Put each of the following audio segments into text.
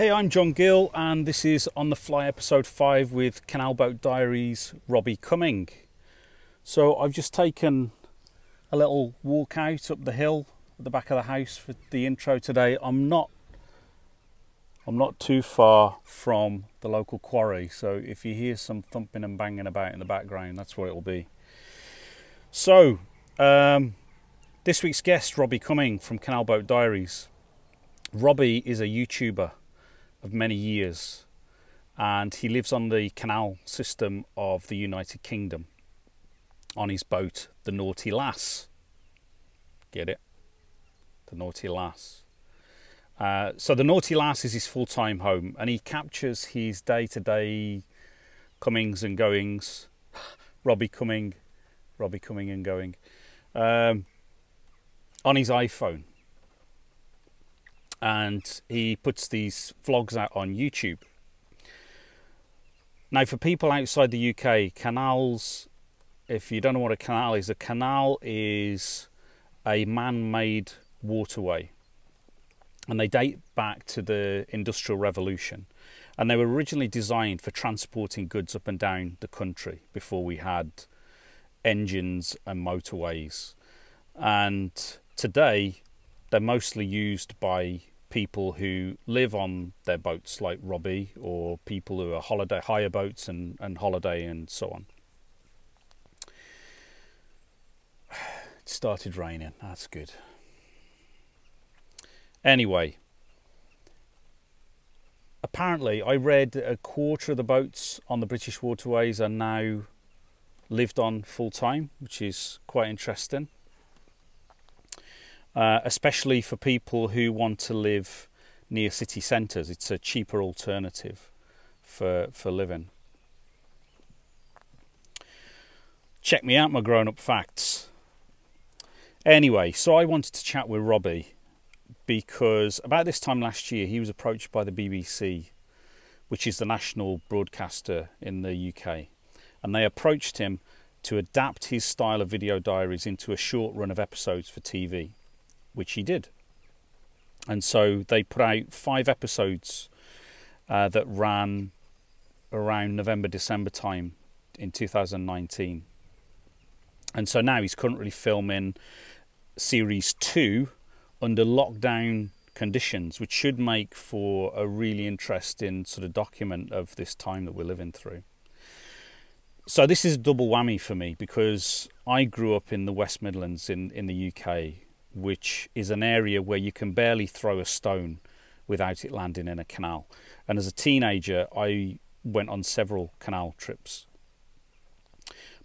Hey, I'm John Gill, and this is On the Fly episode 5 with Canal Boat Diaries Robbie Cumming. So, I've just taken a little walk out up the hill at the back of the house for the intro today. I'm not I'm not too far from the local quarry, so if you hear some thumping and banging about in the background, that's what it'll be. So, um, this week's guest, Robbie Cumming from Canal Boat Diaries. Robbie is a YouTuber of many years, and he lives on the canal system of the United Kingdom on his boat, the Naughty Lass. Get it? The Naughty Lass. Uh, so the Naughty Lass is his full-time home, and he captures his day-to-day comings and goings. Robbie coming, Robbie coming and going um, on his iPhone and he puts these vlogs out on YouTube. Now, for people outside the UK, canals, if you don't know what a canal is, a canal is a man made waterway. And they date back to the Industrial Revolution. And they were originally designed for transporting goods up and down the country before we had engines and motorways. And today, they're mostly used by people who live on their boats, like Robbie, or people who are holiday hire boats and, and holiday and so on. It started raining. That's good. Anyway, apparently, I read a quarter of the boats on the British waterways are now lived on full time, which is quite interesting uh, especially for people who want to live near city centres. It's a cheaper alternative for for living. Check me out, my grown up facts. Anyway, so I wanted to chat with Robbie because about this time last year he was approached by the BBC, which is the national broadcaster in the UK, and they approached him to adapt his style of video diaries into a short run of episodes for TV which he did. And so they put out five episodes uh, that ran around November, December time in 2019. And so now he's currently filming series two under lockdown conditions, which should make for a really interesting sort of document of this time that we're living through. So this is double whammy for me because I grew up in the West Midlands in, in the UK which is an area where you can barely throw a stone without it landing in a canal. And as a teenager, I went on several canal trips.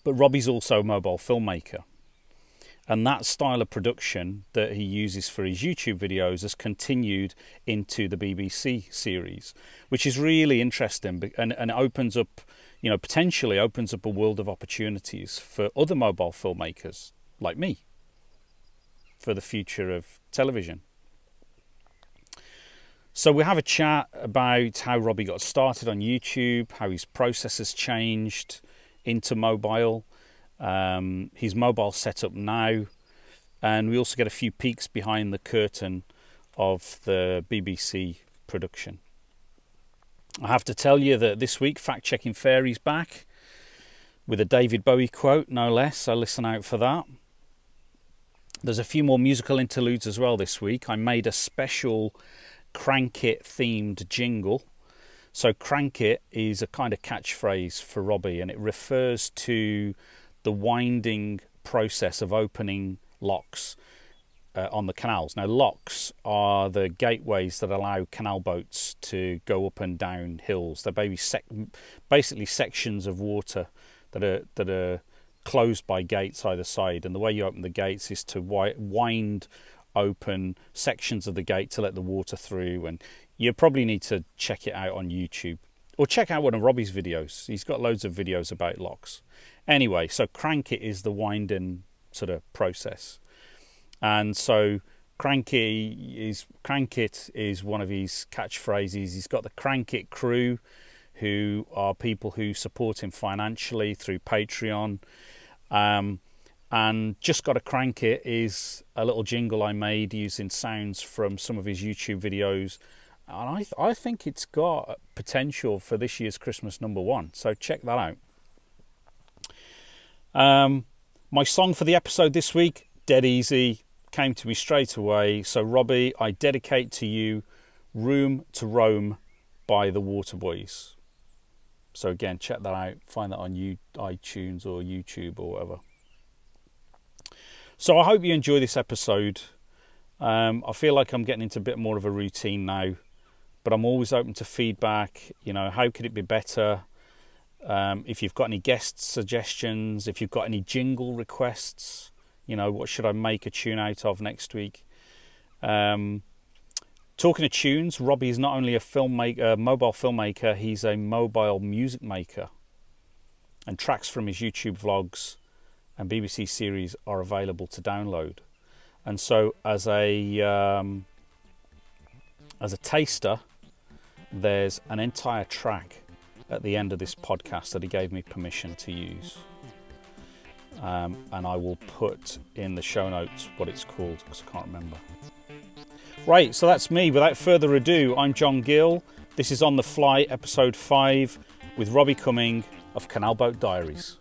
But Robbie's also a mobile filmmaker. And that style of production that he uses for his YouTube videos has continued into the BBC series, which is really interesting and, and opens up, you know, potentially opens up a world of opportunities for other mobile filmmakers like me for the future of television. So we have a chat about how Robbie got started on YouTube, how his process has changed into mobile, um, his mobile setup now, and we also get a few peeks behind the curtain of the BBC production. I have to tell you that this week Fact Checking Fairy's back with a David Bowie quote, no less, so listen out for that. There's a few more musical interludes as well this week. I made a special Crank It themed jingle. So, Crank It is a kind of catchphrase for Robbie and it refers to the winding process of opening locks uh, on the canals. Now, locks are the gateways that allow canal boats to go up and down hills. They're sec- basically sections of water that are that are closed by gates either side, and the way you open the gates is to wind open sections of the gate to let the water through. And you probably need to check it out on YouTube or check out one of Robbie's videos. He's got loads of videos about locks. Anyway, so crank it is the winding sort of process, and so crank it is crank it is one of his catchphrases. He's got the crank it crew, who are people who support him financially through Patreon. Um, and just got to crank it is a little jingle I made using sounds from some of his YouTube videos and I th- I think it's got potential for this year's Christmas number one. So check that out. Um, my song for the episode this week, Dead Easy, came to me straight away. So Robbie, I dedicate to you "Room to Roam" by the Waterboys. So again, check that out. Find that on you, iTunes or YouTube or whatever. So I hope you enjoy this episode. Um, I feel like I'm getting into a bit more of a routine now but I'm always open to feedback. You know, how could it be better? Um, if you've got any guest suggestions, if you've got any jingle requests, you know, what should I make a tune out of next week? Um, talking of tunes, Robbie is not only a filmmaker, mobile filmmaker, he's a mobile music maker. And tracks from his YouTube vlogs and BBC series are available to download. And so, as a um, as a taster, there's an entire track at the end of this podcast that he gave me permission to use. Um, and I will put in the show notes what it's called because I can't remember. Right, so that's me. Without further ado, I'm John Gill. This is On the Fly, episode 5, with Robbie Cumming of Canal Boat Diaries.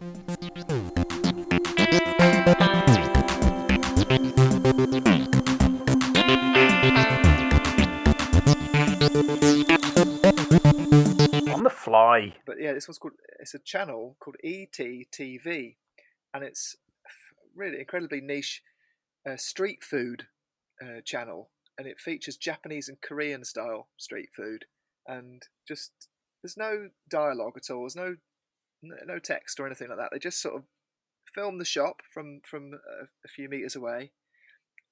On the Fly. But yeah, this one's called. It's a channel called ETTV, and it's really incredibly niche uh, street food uh, channel, and it features Japanese and Korean style street food, and just there's no dialogue at all. There's no no text or anything like that. They just sort of film the shop from from a, few meters away,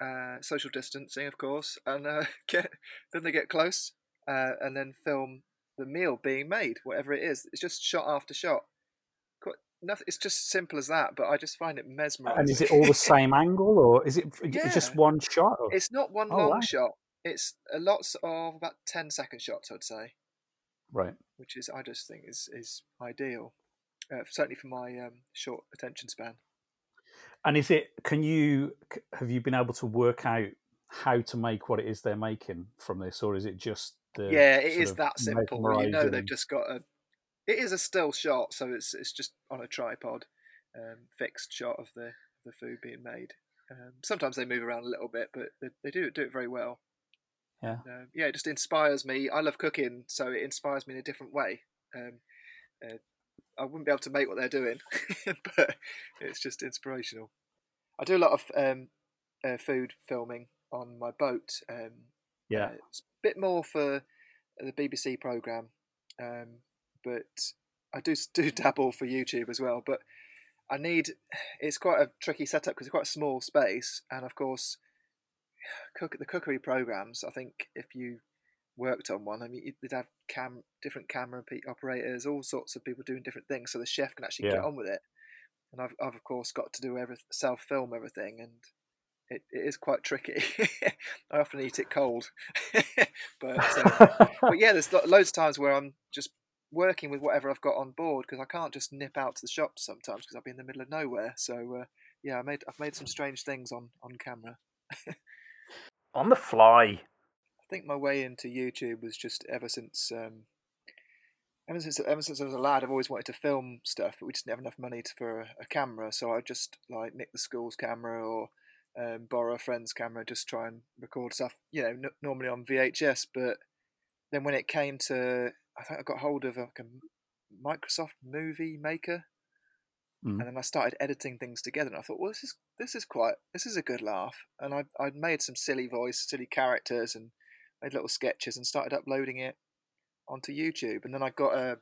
uh, social distancing, of course, and uh, get then they get close uh, and then film the meal being made, whatever it is. It's just shot after shot. Nothing. It's just simple as that. But I just find it mesmerizing. And is it all the same angle, or is it yeah. just one shot? Or? It's not one oh, long wow. shot. It's a lots of about 10 second shots, I'd say. Right. Which is, I just think, is is ideal. Uh, certainly for my um, short attention span. And is it? Can you have you been able to work out how to make what it is they're making from this, or is it just the yeah, it is that simple. You know, they've just got a. It is a still shot, so it's it's just on a tripod, um, fixed shot of the the food being made. Um, sometimes they move around a little bit, but they, they do do it very well. Yeah, uh, yeah, it just inspires me. I love cooking, so it inspires me in a different way. Um, uh, I wouldn't be able to make what they're doing, but it's just inspirational. I do a lot of um, uh, food filming on my boat. Um, yeah, uh, it's a bit more for the BBC program, um, but I do do dabble for YouTube as well. But I need it's quite a tricky setup because it's quite a small space, and of course, cook the cookery programs. I think if you worked on one, I mean, they'd have cam different camera operators, all sorts of people doing different things, so the chef can actually yeah. get on with it. And I've, I've of course got to do every self film everything, and it, it is quite tricky. I often eat it cold, but um, but yeah, there's loads of times where I'm just working with whatever I've got on board because I can't just nip out to the shops sometimes because I'll be in the middle of nowhere. So uh, yeah, I made I've made some strange things on on camera. on the fly. I think my way into YouTube was just ever since um, ever since ever since I was a lad. I've always wanted to film stuff, but we just didn't have enough money to, for a, a camera. So I just like nick the school's camera or um, borrow a friend's camera, just try and record stuff. You know, n- normally on VHS, but then when it came to, I think I got hold of like a Microsoft Movie Maker, mm. and then I started editing things together. And I thought, well, this is this is quite this is a good laugh. And I I'd made some silly voice, silly characters, and made little sketches, and started uploading it onto YouTube. And then I got a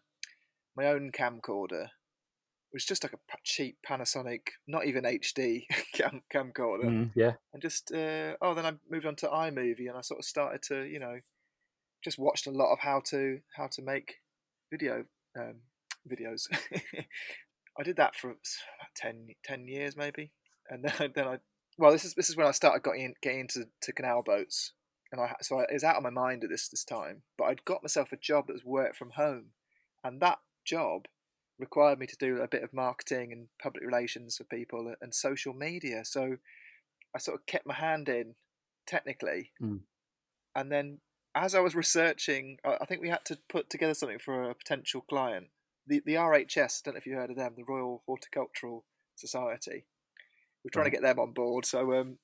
my own camcorder It was just like a cheap Panasonic, not even HD cam camcorder. Mm, yeah. And just uh, oh, then I moved on to iMovie, and I sort of started to you know just watched a lot of how to how to make video um, videos. I did that for 10, 10 years maybe, and then then I well this is this is when I started getting getting into to canal boats, and I so I, it was out of my mind at this this time. But I'd got myself a job that was work from home, and that job required me to do a bit of marketing and public relations for people and social media. So I sort of kept my hand in technically, mm. and then as I was researching, I think we had to put together something for a potential client. The the RHS, I don't know if you heard of them, the Royal Horticultural Society. We're trying right. to get them on board. So um,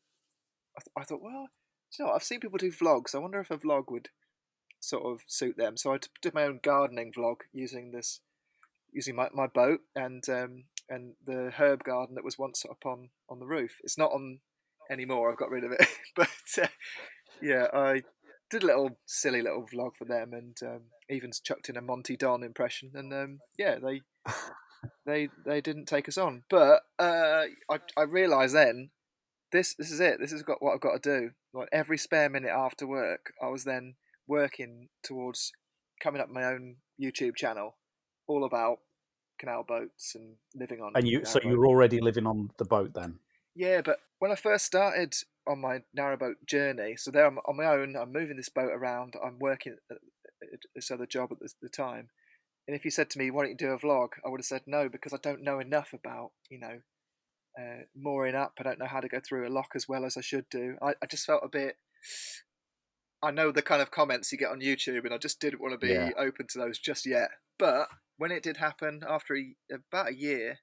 I, th- I thought, well, you know, I've seen people do vlogs. I wonder if a vlog would sort of suit them. So I did my own gardening vlog using this, using my, my boat and um, and the herb garden that was once up on on the roof. It's not on anymore. I've got rid of it. but uh, yeah, I did a little silly little vlog for them, and um, even chucked in a Monty Don impression. And um, yeah, they they they didn't take us on. But uh, I I realised then this this is it. This is got what I've got to do. Like every spare minute after work, I was then working towards coming up my own YouTube channel, all about canal boats and living on. And you, so you were already living on the boat then? Yeah, but when I first started on my narrowboat journey, so there I'm on my own. I'm moving this boat around. I'm working at this other job at the time. And if you said to me, "Why don't you do a vlog?" I would have said no because I don't know enough about you know uh, mooring up. I don't know how to go through a lock as well as I should do. I, I just felt a bit. I know the kind of comments you get on YouTube, and I just didn't want to be yeah. open to those just yet. But when it did happen, after a, about a year,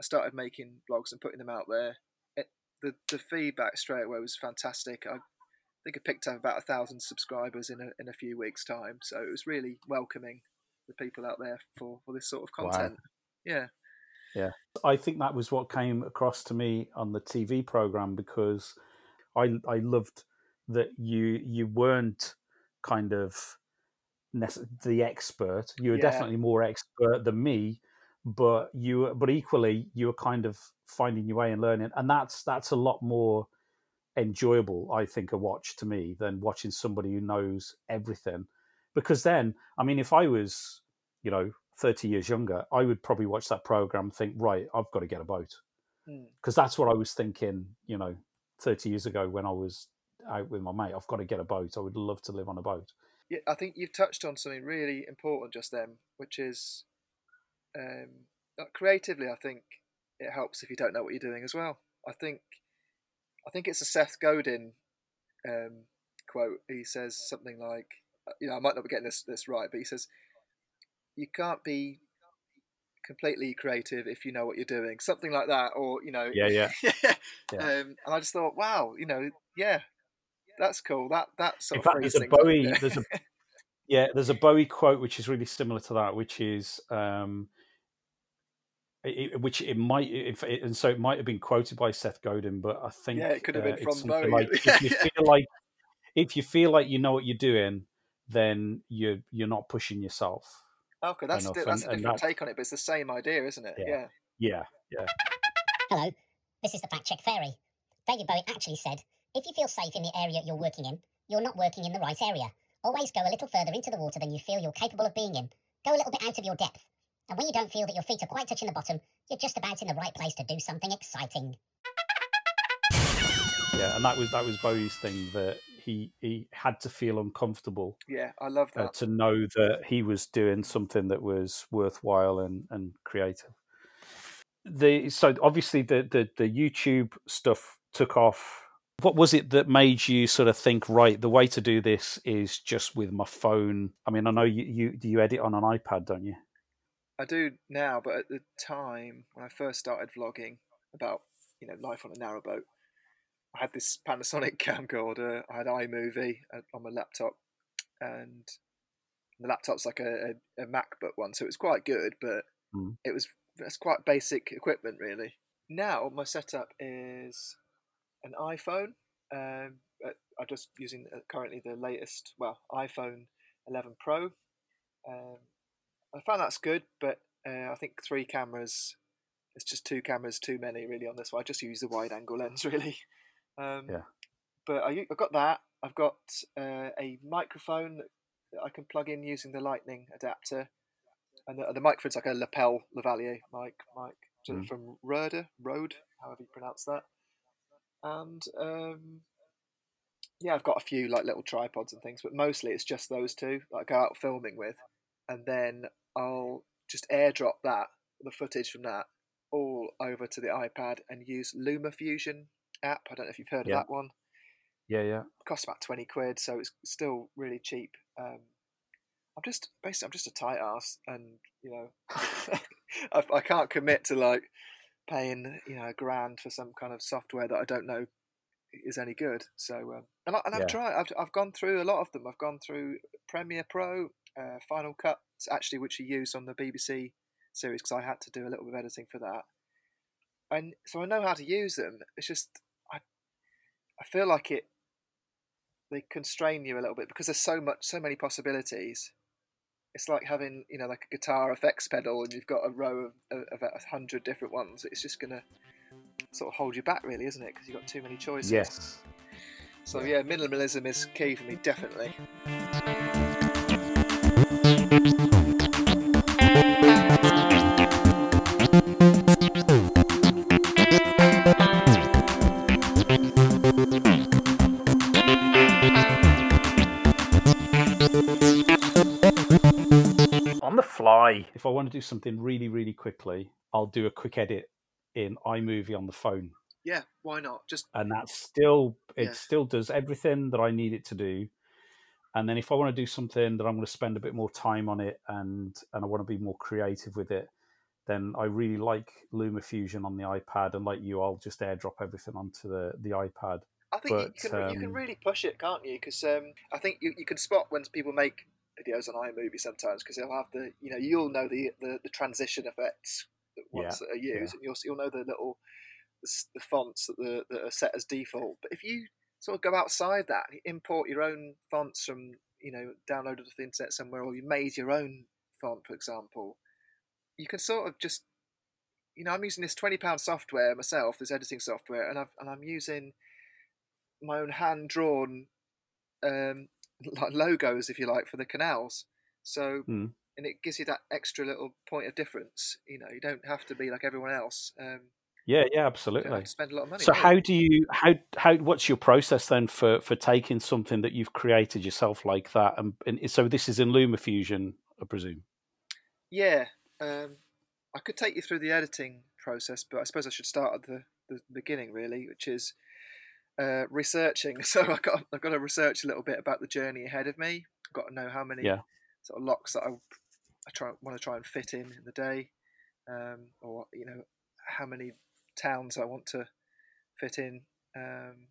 I started making vlogs and putting them out there. The the feedback straight away was fantastic. I think I picked up about a thousand subscribers in a in a few weeks' time, so it was really welcoming the people out there for for this sort of content. Wow. Yeah. Yeah, I think that was what came across to me on the TV program because I I loved that you you weren't kind of the expert. You were yeah. definitely more expert than me, but you but equally you're kind of finding your way and learning, and that's that's a lot more enjoyable, I think, a watch to me than watching somebody who knows everything. Because then, I mean, if I was, you know, 30 years younger, I would probably watch that program and think, right, I've got to get a boat. Because mm. that's what I was thinking, you know, 30 years ago when I was out with my mate. I've got to get a boat. I would love to live on a boat. Yeah, I think you've touched on something really important just then, which is um, creatively. I think it helps if you don't know what you're doing as well. I think, I think it's a Seth Godin um, quote. He says something like, uh, you know, I might not be getting this this right, but he says, "You can't be completely creative if you know what you're doing." Something like that, or you know, yeah, yeah. yeah. Um, and I just thought, wow, you know, yeah, that's cool. That that sort In fact, there's a Bowie. There's a yeah, there's a Bowie quote which is really similar to that, which is. Um, it, which it might, if it, and so it might have been quoted by Seth Godin, but I think yeah, it could have been uh, from Bowie. Like, if you feel like if you feel like you know what you're doing, then you're you're not pushing yourself. Okay, that's enough. that's and, a different take on it, but it's the same idea, isn't it? Yeah. yeah, yeah, yeah. Hello, this is the Fact Check Fairy. David Bowie actually said if you feel safe in the area you're working in, you're not working in the right area. Always go a little further into the water than you feel you're capable of being in. Go a little bit out of your depth. And when you don't feel that your feet are quite touching the bottom, you're just about in the right place to do something exciting. Yeah, and that was that was Bowie's thing that he he had to feel uncomfortable. Yeah, I love uh, that. Uh, to know that he was doing something that was worthwhile and, and creative. The so obviously the, the the YouTube stuff took off what was it that made you sort of think, right, the way to do this is just with my phone? I mean, I know you, you you edit on an iPad, don't you? I do now, but at the time when I first started vlogging about you know life on a narrowboat, I had this Panasonic camcorder. I had iMovie uh, on my laptop, and the laptop's like a, a, a MacBook one, so it was quite good, but mm. it was it's quite basic equipment really. Now my setup is an iPhone. Um, I'm just using uh, currently the latest, well, iPhone 11 Pro. Um, I found that's good, but uh, I think three cameras, it's just two cameras too many really on this one. I just use the wide angle lens really. Um, yeah. But I, have got that. I've got uh, a microphone that I can plug in using the Lightning adapter. And the, the microphone's like a lapel lavalier mic, mic mm. from Rode, Rode, however you pronounce that and um, yeah, I've got a few like little tripods and things, but mostly it's just those two that I go out filming with, and then I'll just airdrop that the footage from that all over to the iPad and use LumaFusion app. I don't know if you've heard yeah. of that one. Yeah, yeah. costs about twenty quid, so it's still really cheap. Um, I'm just basically I'm just a tight ass, and you know, I, I can't commit to like paying you know a grand for some kind of software that I don't know is any good. So um, and, I, and I've Yeah. tried. I've I've gone through a lot of them. I've gone through Premiere Pro, uh, Final Cut, actually, which you used on the BBC series because I had to do a little bit of editing for that. And so I know how to use them. It's just I I feel like it they constrain you a little bit because there's so much so many possibilities. It's like having you know like a guitar effects pedal and you've got a row of, of a hundred different ones. It's just gonna sort of hold you back, really, isn't it? Because you've got too many choices. Yes. So yeah, minimalism is key for me, definitely. If I want to do something really, really quickly, I'll do a quick edit in iMovie on the phone. Yeah, why not? Just and that still it Yeah. still does everything that I need it to do. And then if I want to do something that I'm going to spend a bit more time on it and and I want to be more creative with it, then I really like LumaFusion on the iPad. And like you, I'll just airdrop everything onto the the iPad. I think But, you can you can um, really push it, can't you? Because um, I think you, you can spot when people make videos on iMovie sometimes because they'll have the you know you'll know the the, the transition effects that ones that are used, and you'll you'll know the little the, the fonts that the that are set as default. But if you sort of go outside that, and import your own fonts from you know downloaded off the internet somewhere, or you made your own font, for example, you can sort of just you know I'm using this twenty pound software myself, this editing software, and I've and I'm using my own hand drawn um, logos, if you like, for the canals. So Hmm. and it gives you that extra little point of difference. You know, you don't have to be like everyone else. Um, Yeah, yeah, absolutely. spend a lot of money. So you? how do you how how what's your process then for for taking something that you've created yourself like that and, and so this is in LumaFusion, I presume. Yeah, um, I could take you through the editing process, but I suppose I should start at the, the beginning, really, which is uh, researching. So I got I've got to research a little bit about the journey ahead of me. I've got to know how many Yeah. sort of locks that I, I try want to try and fit in in the day, um, or you know how many towns I want to fit in. Um,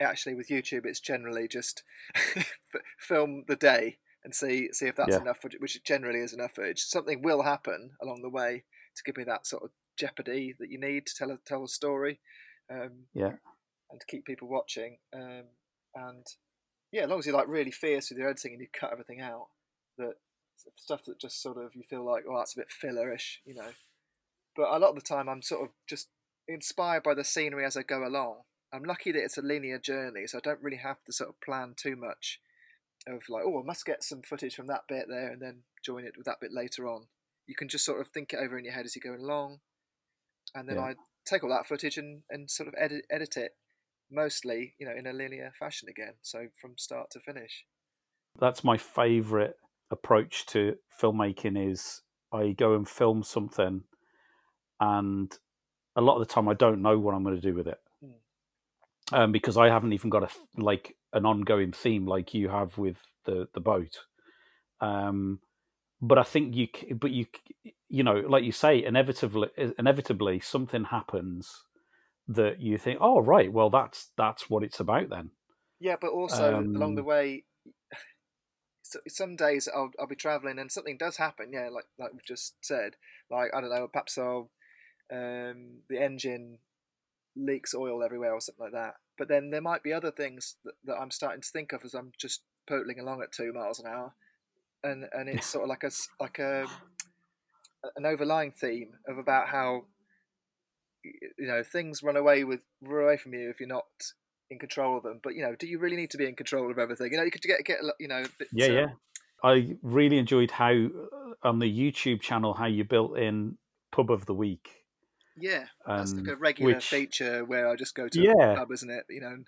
actually, with YouTube, it's generally just film the day and see see if that's Yeah. enough footage, which generally is enough footage. Something will happen along the way to give me that sort of jeopardy that you need to tell a tell a story, um, Yeah. And to keep people watching. Um, and yeah, as long as you're like really fierce with your editing and you cut everything out, that stuff that just sort of you feel like, oh, that's a bit fillerish, you know. But a lot of the time, I'm sort of just inspired by the scenery as I go along. I'm lucky that it's a linear journey, so I don't really have to sort of plan too much of like, oh, I must get some footage from that bit there and then join it with that bit later on. You can just sort of think it over in your head as you're going along, and then Yeah. I take all that footage and, and sort of edit edit it mostly, you know, in a linear fashion again. So from start to finish. That's my favorite approach to filmmaking is I go and film something and a lot of the time I don't know what I'm going to do with it. Mm. Um, because I haven't even got a like an ongoing theme like you have with the the boat. Um, but I think you, but you, you know, like you say, inevitably, inevitably, something happens that you think, oh right, well that's that's what it's about then. Yeah, but also along the Um, way, so- some days I'll I'll be traveling and something does happen. Yeah, like like we just said, like I don't know, perhaps I'll um, the engine leaks oil everywhere or something like that. But then there might be other things that, that I'm starting to think of as I'm just pootling along at two miles an hour, and and it's sort of like a like a an overlying theme of about how you know things run away with run away from you if you're not in control of them. But you know, do you really need to be in control of everything? You know, you could get get you know. bit, Yeah, um, yeah. I really enjoyed how uh, on the YouTube channel how you built in pub of the week. yeah. That's like Um, a regular which- feature where I just go to Yeah. a pub, isn't it? You know, and,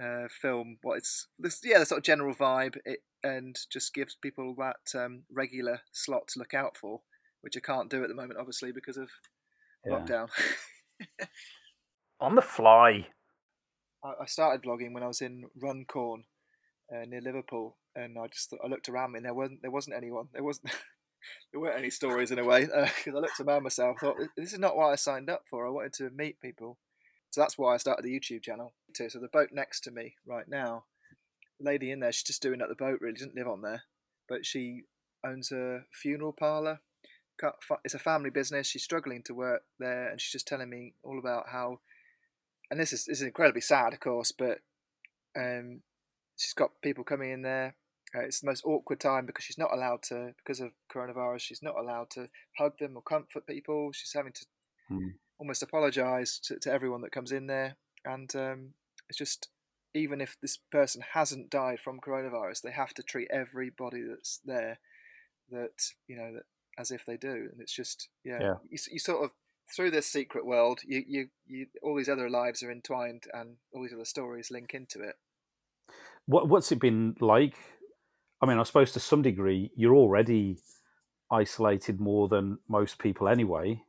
uh, film what it's this yeah, the sort of general vibe, it, and just gives people that um, regular slot to look out for, which I can't do at the moment, obviously because of Yeah. lockdown. On the fly. I, I started blogging when I was in Runcorn uh, near Liverpool, and I just I looked around me and there wasn't there wasn't anyone. There wasn't there weren't any stories in a way because uh, I looked around myself. thought this is not what I signed up for. I wanted to meet people, so that's why I started the YouTube channel too. So the boat next to me right now, lady in there, she's just doing up the boat. Really doesn't live on there, but she owns a funeral parlor. It's a family business. She's struggling to work there, and she's just telling me all about how. And this is this is incredibly sad, of course, but um, she's got people coming in there uh, it's the most awkward time because she's not allowed to, because of coronavirus, she's not allowed to hug them or comfort people. She's having to mm. almost apologise to, to everyone that comes in there. And um, it's just, even if this person hasn't died from coronavirus, they have to treat everybody that's there that, you know, that as if they do. And it's just, yeah, yeah. You, you sort of, through this secret world, you, you, you, all these other lives are entwined and all these other stories link into it. What, what's it been like I mean, I suppose to some degree, you're already isolated more than most people anyway.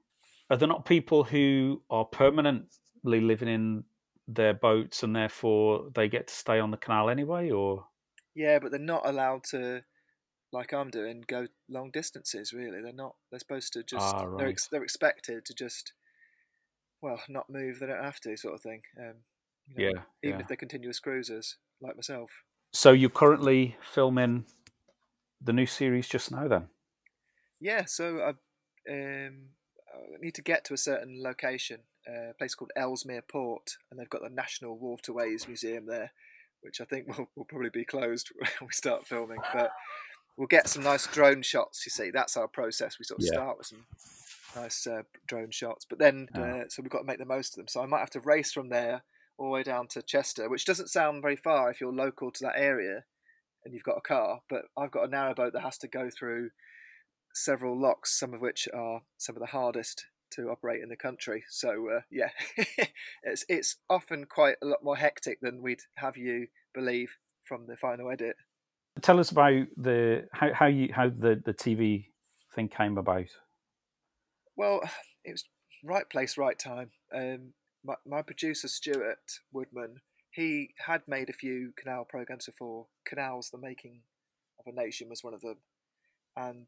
Are there not people who are permanently living in their boats and therefore they get to stay on the canal anyway, or? Yeah, but they're not allowed to, like I'm doing, go long distances. Really, they're not. They're supposed to just. Ah, right. They're ex- they're expected to just, well, not move. They don't have to, sort of thing. Um, you know, yeah. Even yeah. if they're continuous cruisers, like myself. So you're currently filming the new series just now, then? Yeah. So I, um, I need to get to a certain location, uh, a place called Ellesmere Port, and they've got the National Waterways Museum there, which I think will, will probably be closed when we start filming. But we'll get some nice drone shots. You see, that's our process. We sort of yeah. start with some nice uh, drone shots, but then uh, so we've got to make the most of them. So I might have to race from there all the way down to Chester, which doesn't sound very far if you're local to that area and you've got a car. But I've got a narrowboat that has to go through several locks, some of which are some of the hardest to operate in the country. So uh, yeah, it's it's often quite a lot more hectic than we'd have you believe from the final edit. Tell us about the how, how you how the, the TV thing came about. Well, it was right place, right time. Um, my, my producer Stuart Woodman, he had made a few canal programs before. Canals, the making of a nation, was one of them, and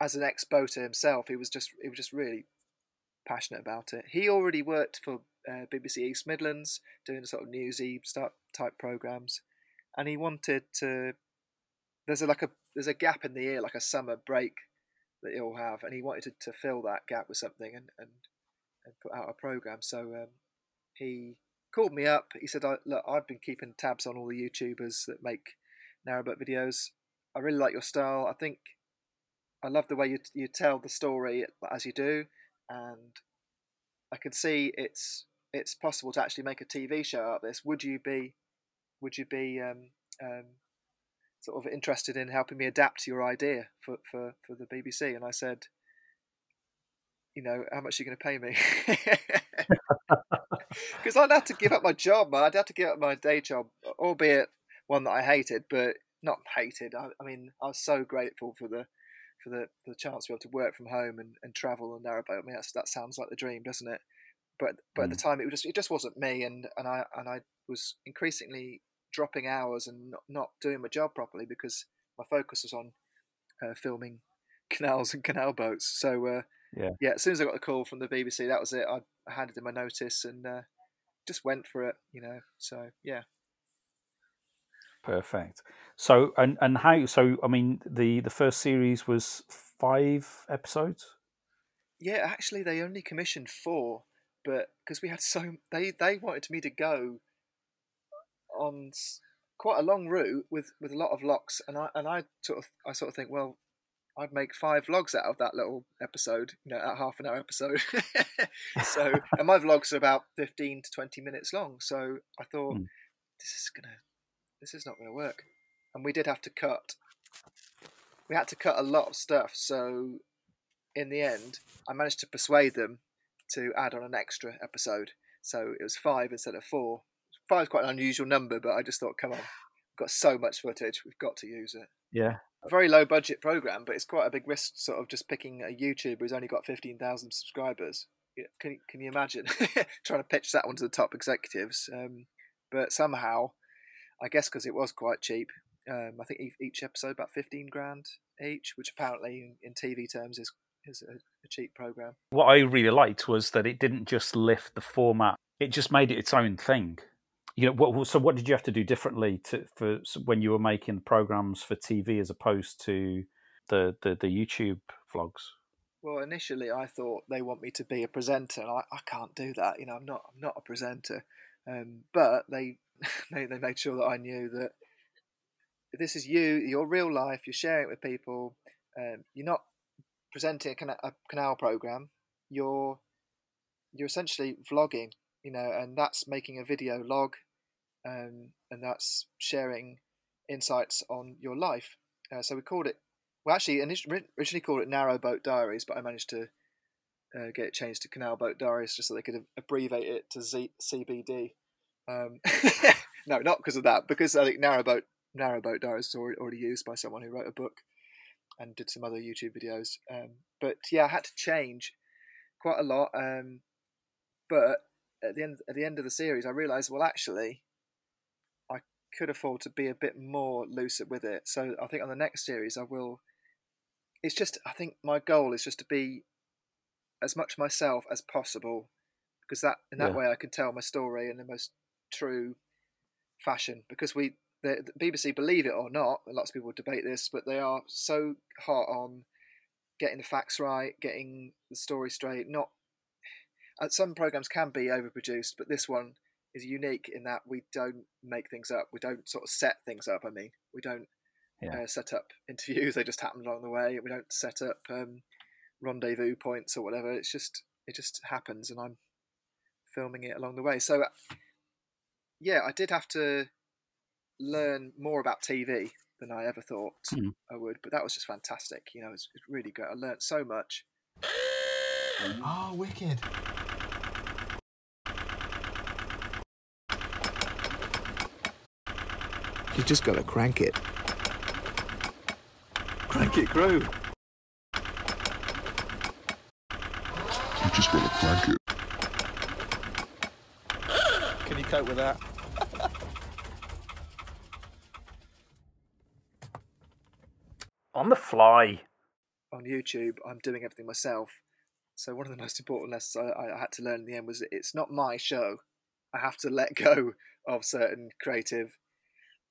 as an ex-boater himself, he was just he was just really passionate about it. He already worked for uh, BBC East Midlands doing sort of newsy type programs, and he wanted to. There's a, like a there's a gap in the year, like a summer break that he'll have, and he wanted to, to fill that gap with something, and, and and put out a program. So um, he called me up. He said, "Look, I've been keeping tabs on all the YouTubers that make narrowboat videos. I really like your style. I think I love the way you you tell the story as you do, and I can see it's it's possible to actually make a TV show out of this. Would you be would you be um, um, sort of interested in helping me adapt your idea for, for, for the BBC? And I said, you know, how much are you going to pay me? Because I'd have to give up my job, man. I'd have to give up my day job, albeit one that I hated, but not hated. I, I mean, I was so grateful for the for the, for the chance to be able to work from home and, and travel and narrowboat. I mean, that sounds like the dream, doesn't it? But but mm. at the mm. time, it just it just wasn't me, and, and I and I was increasingly dropping hours and not, not doing my job properly because my focus was on uh, filming canals and canal boats. So uh, yeah, yeah. As soon as I got the call from the BBC, that was it. I, handed in my notice and uh, just went for it. You know, so yeah. Perfect. So and and how? So I mean, the the first series was five episodes. Yeah, actually, they only commissioned four, but because we had so they they wanted me to go on quite a long route with with a lot of locks, and I and I sort of I sort of think, well, I'd make five vlogs out of that little episode, you know, a half an hour episode. so, and my vlogs are about 15 to 20 minutes long. So I thought, mm. this is to, this is not going to work. And we did have to cut, we had to cut a lot of stuff. So in the end, I managed to persuade them to add on an extra episode. So it was five instead of four. Five is quite an unusual number, but I just thought, come on, we've got so much footage, we've got to use it. Yeah, a very low budget program, but it's quite a big risk, sort of just picking a YouTuber who's only got fifteen thousand subscribers. Can can you imagine trying to pitch that one to the top executives? Um, But somehow, I guess because it was quite cheap, um, I think each episode about fifteen grand each, which apparently in, in TV terms is is a, a cheap program. What I really liked was that it didn't just lift the format; it just made it its own thing. You know, what, so what did you have to do differently to for when you were making programs for TV as opposed to the the, the YouTube vlogs? Well, initially I thought they want me to be a presenter, and I, I can't do that. You know, I'm not I'm not a presenter. Um, but they, they they made sure that I knew that this is you, your real life. You're sharing it with people. Um, you're not presenting a, cana- a canal program. You're you're essentially vlogging, you know, and that's making a video log, um, and that's sharing insights on your life. Uh, so we called it well, actually, originally called it Narrow Boat Diaries, but I managed to uh, get it changed to Canal Boat Diaries just so they could abbreviate it to Z- CBD. Um, no, not because of that, because I think Narrow Boat Narrow Boat Diaries is already, used by someone who wrote a book and did some other YouTube videos. Um, but yeah, I had to change quite a lot. Um, but at the end at the end of the series, I realised, well, actually, could afford to be a bit more lucid with it. So I think on the next series, I will it's just I think my goal is just to be as much myself as possible because that in that yeah. way I can tell my story in the most true fashion because we the, the, BBC believe it or not lots of people debate this but they are so hot on getting the facts right getting the story straight not some programs can be overproduced but this one is unique in that we don't make things up we don't sort of set things up I mean we don't yeah. uh, set up interviews. They just happen along the way. We don't set up um, rendezvous points or whatever. It's just it just happens, and I'm filming it along the way. So yeah, I did have to learn more about TV than I ever thought mm. I would, but that was just fantastic. You know, it's, it's really good. I learned so much. Oh, wicked. You just gotta crank it. Crank it, crew. You just gotta crank it. Can you cope with that? On the fly. On YouTube, I'm doing everything myself. So one of the most important lessons I, I had to learn in the end was it's not my show. I have to let go of certain creative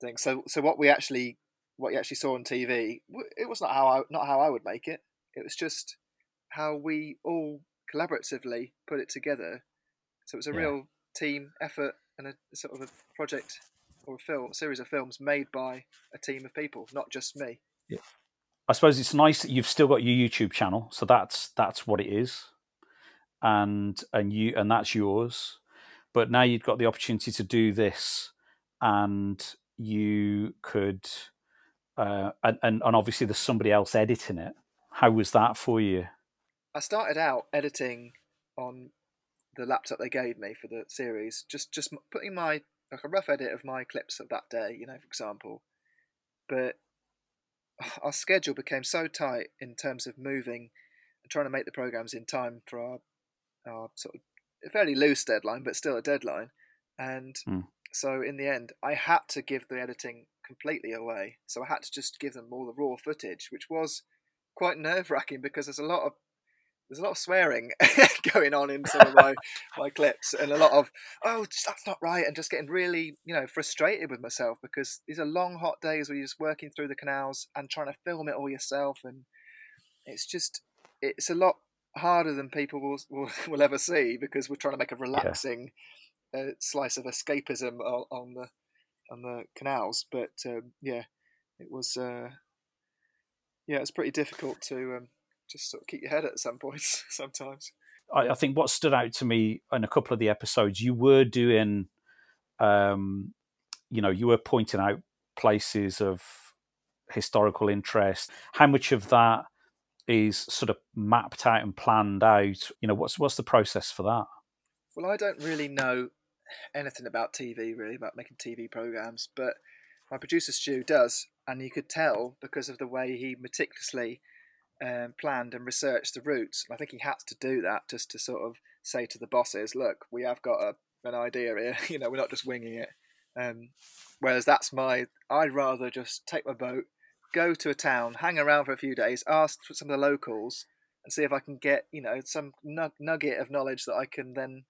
things. So, so what we actually what you actually saw on TV, it was not how I not how I would make it. It was just how we all collaboratively put it together. So it was a yeah. real team effort and a, sort of a project or a film, series of films made by a team of people, not just me. Yeah. I suppose it's nice that you've still got your YouTube channel, so that's that's what it is, and and you and that's yours. But now you've got the opportunity to do this, and you could uh, and, and obviously there's somebody else editing it. How was that for you? I started out editing on the laptop they gave me for the series, just just putting my like a rough edit of my clips of that day, you know, for example. But our schedule became so tight in terms of moving and trying to make the programs in time for our our sort of fairly loose deadline, but still a deadline. And mm. So in the end, I had to give the editing completely away. So I had to just give them all the raw footage, which was quite nerve wracking because there's a lot of there's a lot of swearing going on in some of my, my clips and a lot of oh that's not right and just getting really you know frustrated with myself because these are long hot days where you're just working through the canals and trying to film it all yourself and it's just it's a lot harder than people will will, will ever see because we're trying to make a relaxing yeah. Uh, slice of escapism on, on the on the canals. But um, yeah, it was uh, yeah, it's pretty difficult to um, just sort of keep your head at some points sometimes. I, I, think what stood out to me in a couple of the episodes, you were doing, um, you know, you were pointing out places of historical interest. How much of that is sort of mapped out and planned out? You know, what's what's the process for that? Well, I don't really know anything about TV really, about making TV programs, but my producer Stu does, and you could tell because of the way he meticulously um, planned and researched the routes. I think he had to do that just to sort of say to the bosses, "Look, we have got a, an idea here. you know, we're not just winging it." Um, whereas that's my, I'd rather just take my boat, go to a town, hang around for a few days, ask some of the locals, and see if I can get you know some nug- nugget of knowledge that I can then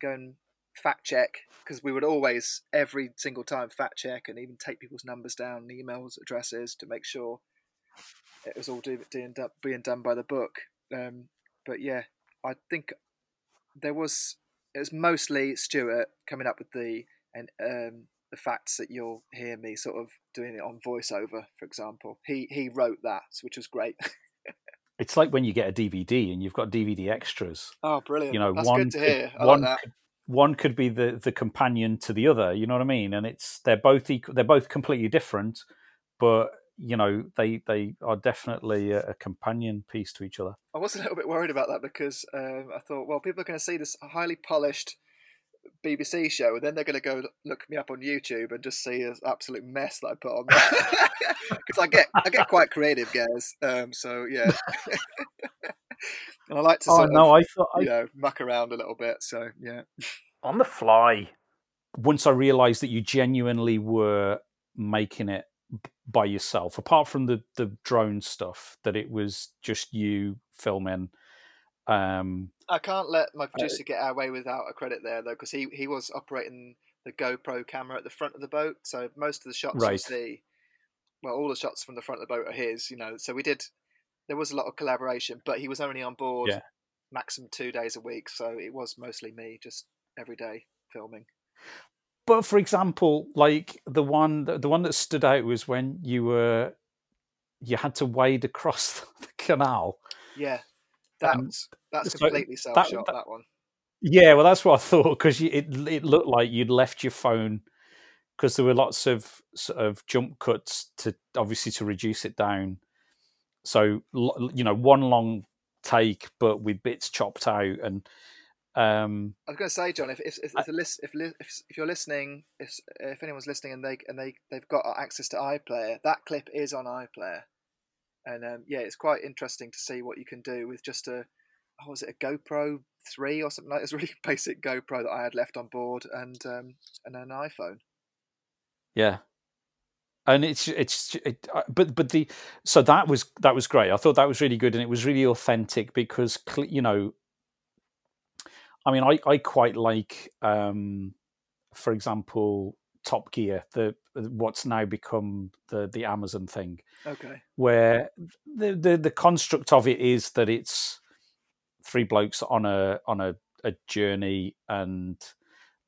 go and fact check because we would always every single time fact check and even take people's numbers down, emails, addresses to make sure it was all do, doing, do- being done by the book. Um, but yeah, I think there was it was mostly Stuart coming up with the and um, the facts that you'll hear me sort of doing it on voiceover, for example. He he wrote that, which was great. It's like when you get a DVD and you've got DVD extras. oh, brilliant! You know, That's one good to hear. I one like one could be the the companion to the other. You know what I mean? And it's they're both equal, they're both completely different, but you know they they are definitely a, a companion piece to each other. I was a little bit worried about that because um, I thought, well, people are going to see this highly polished BBC show, and then they're going to go look me up on YouTube and just see this absolute mess that I put on there. Because I get I get quite creative, guys. Um, so yeah, and I like to Oh no, of I thought I, you know muck around a little bit. So yeah, on the fly. Once I realised that you genuinely were making it by yourself, apart from the the drone stuff, that it was just you filming. Um, I can't let my producer get away without a credit there though, because he he was operating the GoPro camera at the front of the boat, so most of the shots you see, well, all the shots from the front of the boat are his. You know, so we did. There was a lot of collaboration, but he was only on board Yeah. maximum two days a week, so it was mostly me, just every day filming. but for example, like the one the one that stood out was when you were you had to wade across the canal. Yeah, that's Um, that's so completely self that- shot. that- That, one. Yeah, well, that's what I thought because it it looked like you'd left your phone because there were lots of sort of jump cuts to obviously to reduce it down. So you know, one long take, but with bits chopped out, and um, I was going to say, John, if if if, if, the lis- if, if if you're listening, if if anyone's listening and they and they they've got access to iPlayer, that clip is on iPlayer, and um, yeah, it's quite interesting to see what you can do with just a oh, was it a GoPro three or something like this really basic GoPro that I had left on board and um, and an iPhone. Yeah, and it's it's it, uh, but but the so that was that was great. I thought that was really good, and it was really authentic because you know, I mean, I I quite like, um, for example, Top Gear, the what's now become the the Amazon thing, Okay. where the the the construct of it is that it's three blokes on a on a, a journey and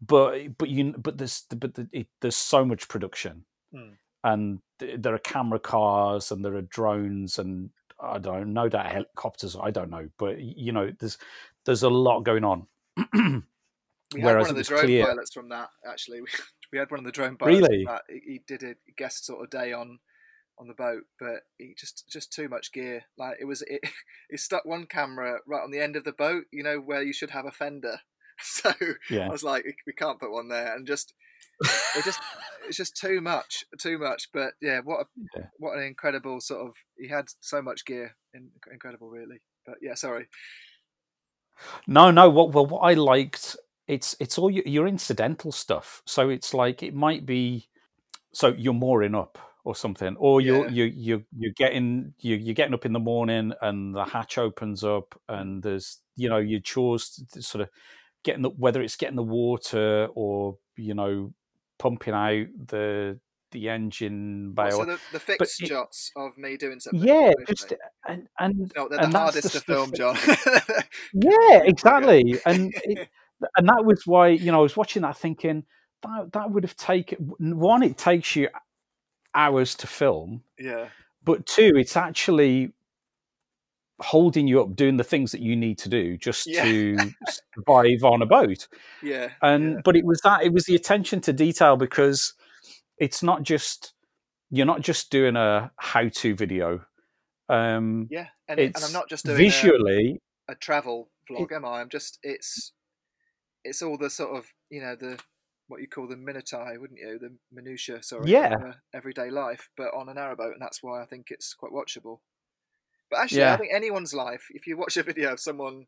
but but you but there's but the, it, there's so much production Hmm. and there are camera cars and there are drones and I don't know that helicopters I don't know but you know there's there's a lot going on We Whereas had one of the drone clear- pilots from that actually. We, had one of the drone pilots Really? He, he did a guest sort of day on on the boat, but he just just too much gear. Like it was it, he stuck one camera right on the end of the boat, you know, where you should have a fender. So yeah I was like, we can't put one there, and just it just it's just too much, too much. But yeah, what a, Yeah. what an incredible sort of he had so much gear, incredible really. But yeah, sorry. No, no. What well, what I liked it's it's all your, your incidental stuff. So it's like it might be so you're mooring up or something, or you're Yeah. you you you're getting you you're getting up in the morning and the hatch opens up and there's you know your chores to sort of getting the whether it's getting the water or you know pumping out the the engine bay So the, the fixed it- shots of me doing something. yeah, just and and No, they're and the hardest to film, John. Yeah, exactly. And it, and that was why you know I was watching that thinking that that would have taken one. It takes you hours to film, yeah, but two, it's actually holding you up doing the things that you need to do just Yeah. to survive on a boat yeah, and yeah. but it was that it was the attention to detail because it's not just you're not just doing a how-to video um yeah. And, and I'm not just doing a, visually a travel vlog, am I? I'm just it's it's all the sort of you know the what you call the minutiae, wouldn't you? The minutia, sorry, Yeah. of, uh, everyday life, but on a narrowboat, and that's why I think it's quite watchable. But actually, Yeah. I think anyone's life, if you watch a video of someone,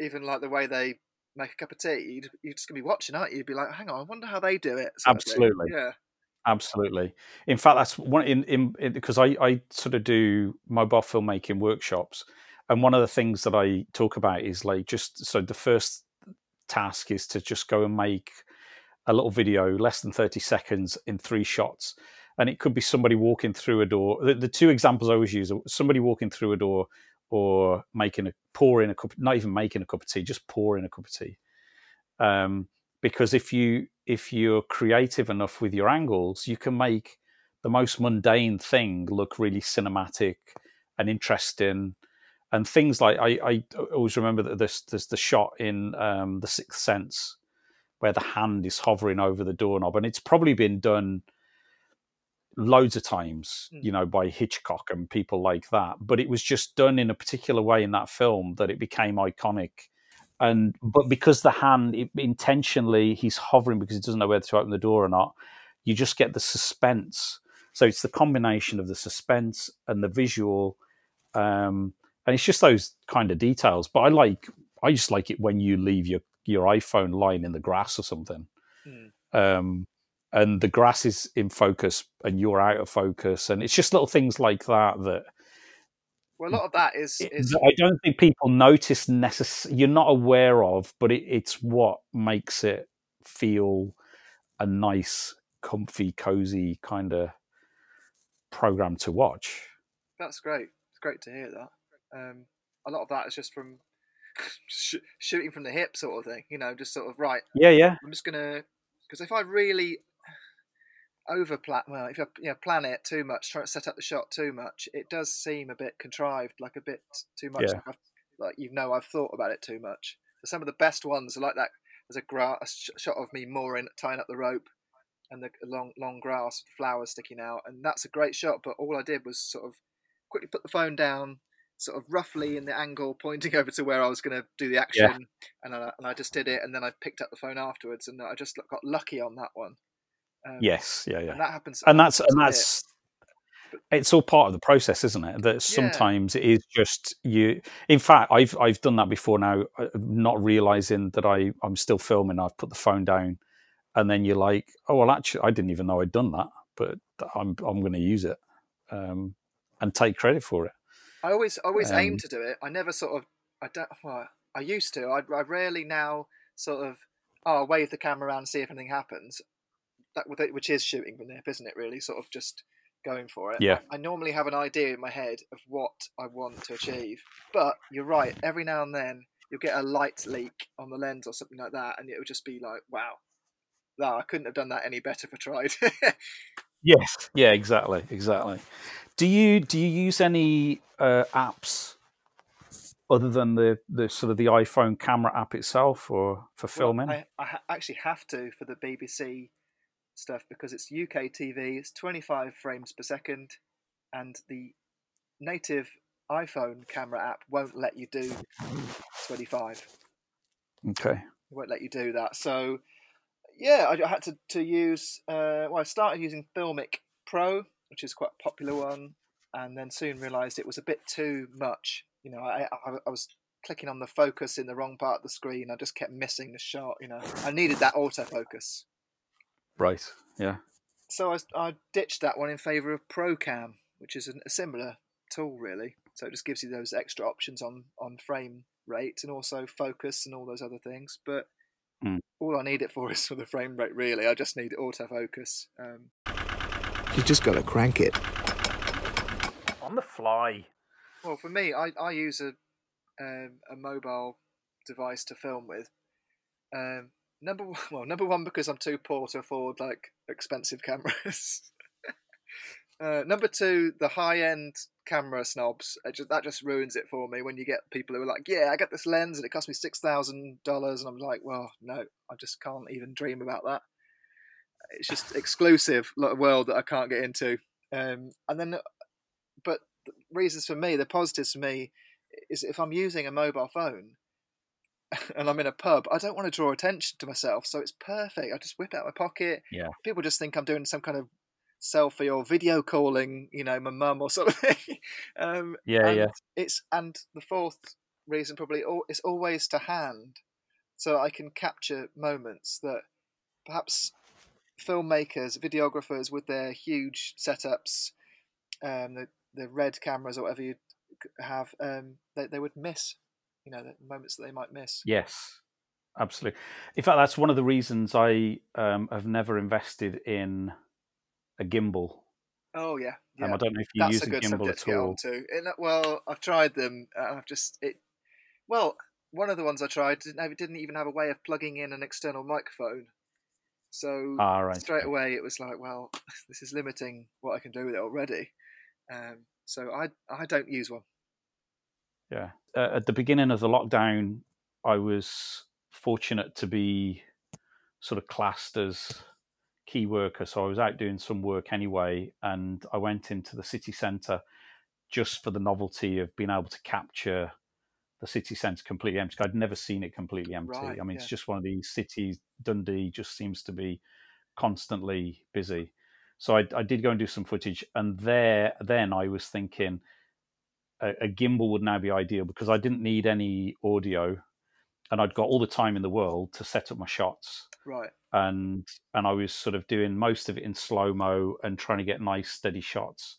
even like the way they make a cup of tea, you'd, you're just gonna be watching, aren't you? You'd be like, hang on, I wonder how they do it. Absolutely. Yeah. Absolutely. In fact, that's one in in, in because I I sort of do mobile filmmaking workshops, and one of the things that I talk about is like just so the first task is to just go and make a little video less than 30 seconds in three shots. And it could be somebody walking through a door. The, the two examples i always use are somebody walking through a door or making a pouring a cup not even making a cup of tea just pouring a cup of tea. Um, because if you if you're creative enough with your angles you can make the most mundane thing look really cinematic and interesting and things like I, I always remember that there's there's the shot in um, the Sixth Sense where the hand is hovering over the doorknob, and it's probably been done loads of times, Mm. you know, by Hitchcock and people like that. But it was just done in a particular way in that film that it became iconic. And but because the hand it, intentionally he's hovering because he doesn't know whether to open the door or not, you just get the suspense. So it's the combination of the suspense and the visual. Um, and it's just those kind of details. But I like, I just like it when you leave your your iPhone lying in the grass or something, Mm. um, and the grass is in focus and you're out of focus, and it's just little things like that that Well, a lot of that is is I don't think people notice necess- You're not aware of, but it, it's what makes it feel a nice, comfy, cozy kind of program to watch. that's great. It's great to hear that. Um, a lot of that is just from sh- shooting from the hip, sort of thing. You know, just sort of right. Yeah, yeah, I'm just gonna because if I really over plan, well, if I you know, plan it too much, try to set up the shot too much, it does seem a bit contrived, like a bit too much. Yeah. Like, like you know, I've thought about it too much. So some of the best ones are like that. There's a, gra- a sh- shot of me mooring, tying up the rope, and the long long grass, flowers sticking out, and that's a great shot. But all I did was sort of quickly put the phone down, sort of roughly in the angle, pointing over to where I was going to do the action, and I, and I just did it, and then I picked up the phone afterwards, and I just got lucky on that one. Um, yes, yeah, yeah. and that happens. and that's and that's it's all part of the process isn't it that sometimes it is just you in fact i've i've done that before now uh, not realizing that i i'm still filming i've put the phone down and then you're like oh well actually i didn't even know i'd done that but i'm i'm going to use it um and take credit for it I always always aim Um, to do it. I never sort of I don't. Well, I used to. I, I rarely now sort of oh wave the camera around and see if anything happens. That which is shooting from the hip, isn't it? Really, sort of just going for it. Yeah. I, I normally have an idea in my head of what I want to achieve, but you're right. Every now and then you'll get a light leak on the lens or something like that, and it'll just be like, wow. No, I couldn't have done that any better if I tried. yes yeah exactly exactly do you do you use any uh, apps other than the the sort of the iphone camera app itself or for Well, filming I, I actually have to for the BBC stuff because it's UK TV. It's 25 frames per second, and the native iPhone camera app won't let you do 25. okay It won't let you do that. So, yeah, I, I had to to use. Uh, well, I started using Filmic Pro, which is quite a popular one, and then soon realised it was a bit too much. You know, I, I I was clicking on the focus in the wrong part of the screen. I just kept missing the shot. You know, I needed that autofocus. right yeah So I, I ditched that one in favour of ProCam, which is a similar tool, really. So it just gives you those extra options on, on frame rate and also focus and all those other things. But Mm. All I need it for is for the frame rate, really. I just need autofocus. Um, You just gotta crank it. on the fly well, for me, I, I use a um, a mobile device to film with. Um, number one, well, number one because I'm too poor to afford like expensive cameras. uh, number two, the high end camera snobs. It just, that just ruins it for me when you get people who are like, "Yeah, I got this lens and it cost me six thousand dollars," and I'm like, "Well, no, I just can't even dream about that." It's just exclusive world that I can't get into. Um, and then, but the reasons for me, the positives for me, is if I'm using a mobile phone and I'm in a pub, I don't want to draw attention to myself, so it's perfect. I just whip out my pocket. Yeah. People just think I'm doing some kind of selfie or video calling, you know, my mum or something. um, yeah yeah It's and the fourth reason probably al- it's always to hand. so I can capture moments that perhaps filmmakers, videographers with their huge setups, um, the the red cameras or whatever you have, um, they they would miss. You know, the moments that they might miss. Yes, absolutely. In fact, that's one of the reasons I um, have never invested in a gimbal. Oh yeah, yeah. Um, I don't know if you That's use a a gimbal subject to at get all. onto. In, well, I've tried them. I've just it. Well, one of the ones I tried didn't, have, didn't even have a way of plugging in an external microphone. So Ah, right. straight away it was like, well, this is limiting what I can do with it already. Um, so I I don't use one. Yeah. Uh, at the beginning of the lockdown, I was fortunate to be sort of classed as key worker. So I was out doing some work anyway, and I went into the city centre just for the novelty of being able to capture the city centre completely empty. I'd never seen it completely empty. Right, I mean, it's just one of these cities. Dundee just seems to be constantly busy. So I, I did go and do some footage, and there, then I was thinking a, a gimbal would now be ideal because I didn't need any audio, and I'd got all the time in the world to set up my shots Right. and and I was sort of doing most of it in slow mo and trying to get nice steady shots.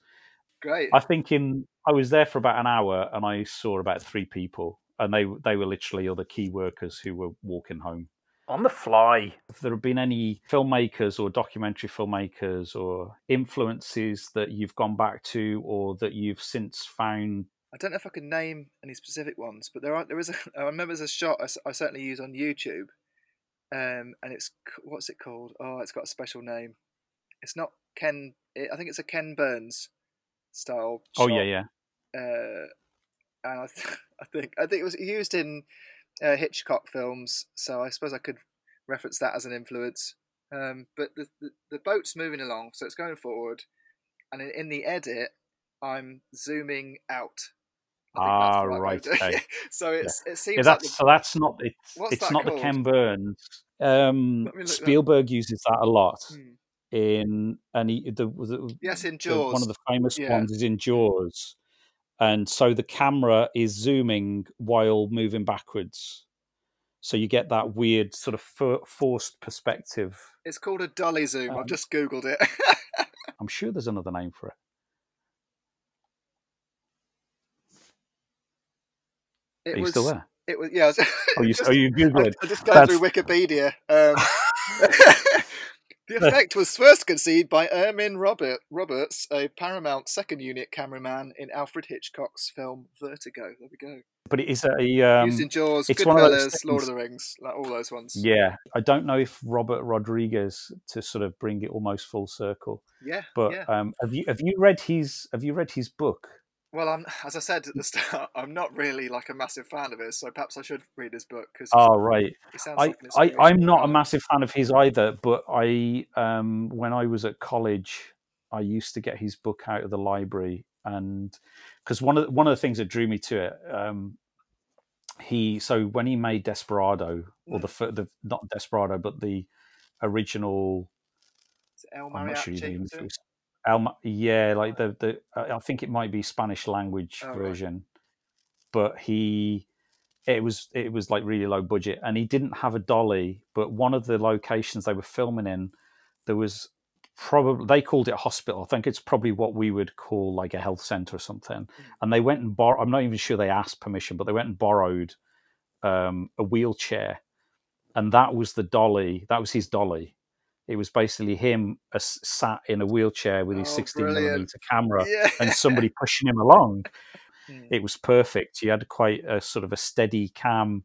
Great. I think in I was there for about an hour and I saw about three people and they they were literally other key workers who were walking home on the fly. If there have been any filmmakers or documentary filmmakers or influences that you've gone back to or that you've since found I don't know if I can name any specific ones, but there are there is a I remember there's a shot I certainly use on YouTube, um, and it's what's it called? Oh, it's got a special name. It's not Ken. I think it's a Ken Burns style. Oh shot, yeah, yeah. Uh, and I, th- I think I think it was used in uh, Hitchcock films, so I suppose I could reference that as an influence. Um, but the, the the boat's moving along, so it's going forward, and in, in the edit, I'm zooming out. I think that's Ah, right right, okay. So it's it seems Yeah, like that's the, so that's not it's it's that not the? Ken Burns. Um, look that- Spielberg uses that a lot Hmm. in and he, the, the, yes in the- Jaws. one of the famous Yeah. ones is in Jaws, and so the camera is zooming while moving backwards, so you get that weird sort of for, forced perspective. It's called a dolly zoom. Um, I've just googled it. I'm sure there's another name for it. It Are you was still there? it was yeah. I was- Oh, you, just- oh, you Google I. I just going through Wikipedia. Um, the effect was first conceived by Irmin Robert, Roberts, a Paramount second unit cameraman in Alfred Hitchcock's film Vertigo. There we go. But it is a um, Used in Jaws, it's one of those Lord of the Rings, like all those ones. Yeah, I don't know if Robert Rodriguez to sort of bring it almost full circle, yeah. but yeah. um, have you have you read his have you read his book? Well, I'm as I said at the start, I'm not really like a massive fan of his, so perhaps I should read his book because Oh right, I, like I I'm not a massive fan of his either, but I um when I was at college, I used to get his book out of the library, and because one of the, one of the things that drew me to it, um, he so when he made Desperado or the the not Desperado but the original Is it El I'm not sure Mariachi, even was if it? it was Alma, yeah, like the the I think it might be Spanish language Oh, right. version, but he it was it was like really low budget, and he didn't have a dolly. But one of the locations they were filming in, there was probably they called it a hospital. I think it's probably what we would call like a health center or something. And they went and bor I'm not even sure they asked permission, but they went and borrowed um, a wheelchair, and that was the dolly. That was his dolly. It was basically him uh, sat in a wheelchair with his Oh, 16 brilliant. millimeter camera Yeah. and somebody pushing him along. Hmm. It was perfect. You had quite a sort of a steady cam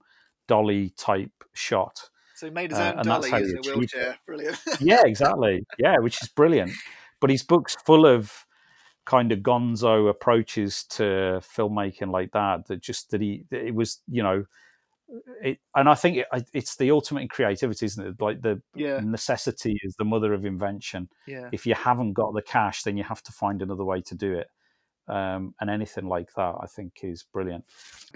dolly type shot. So he made his Uh, own that's dolly a achieved it. wheelchair. Brilliant. Yeah, exactly. Yeah, which is brilliant. But his book's full of kind of gonzo approaches to filmmaking like that. That just that he it was you know it and I think it, it's the ultimate in creativity, isn't it? Like the Yeah. necessity is the mother of invention. yeah. If you haven't got the cash, then you have to find another way to do it. Um, and anything like that, I think, is brilliant.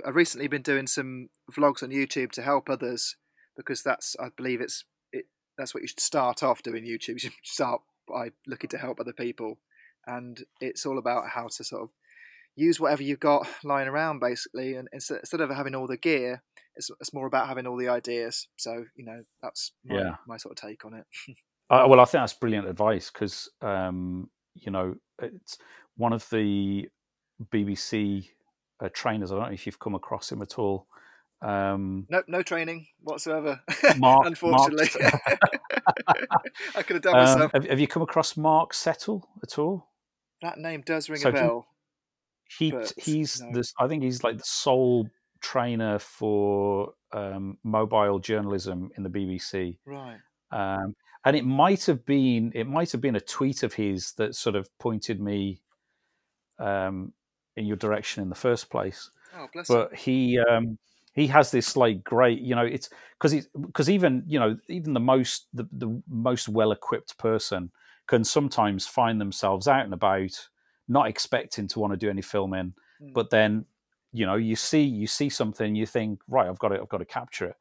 I've recently been doing some vlogs on YouTube to help others because that's I believe it's it that's what you should start off doing YouTube. You should start by looking to help other people, and it's all about how to sort of use whatever you've got lying around, basically. And instead, instead of having all the gear, it's, it's more about having all the ideas. So you know, that's my, Yeah. my sort of take on it. Uh, well, I think that's brilliant advice because um, you know it's one of the BBC uh, trainers. I don't know if you've come across him at all. Um, No, no training whatsoever. Mark- Unfortunately, I could have done um, myself. have, have you come across Marc Settle at all? That name does ring so a bell. He But, he's no. this. I think he's like the sole trainer for um, mobile journalism in the BBC. Right. um, and it might have been it might have been a tweet of his that sort of pointed me um, in your direction in the first place. Oh, bless him. But he um, he has this like great, you know, it's because it's because even you know even the most the, the most well equipped person can sometimes find themselves out and about, not expecting to want to do any filming, Mm. but then you know you see you see something you think right I've got it, I've got to capture it,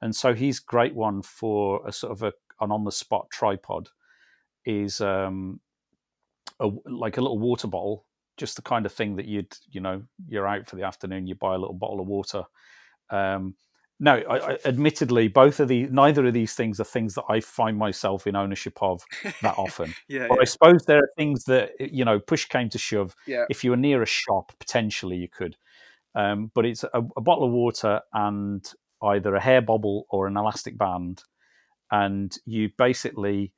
and so he's great one for a sort of a an on the spot tripod is um a, like a little water bottle just the kind of thing that you'd you know you're out for the afternoon you buy a little bottle of water um no I, I, admittedly both of the neither of these things are things that i find myself in ownership of that often. Yeah, but i suppose there are things that you know push came to shove. Yeah, if you were near a shop potentially you could. Um, but it's a, a bottle of water and either a hair bobble or an elastic band and you basically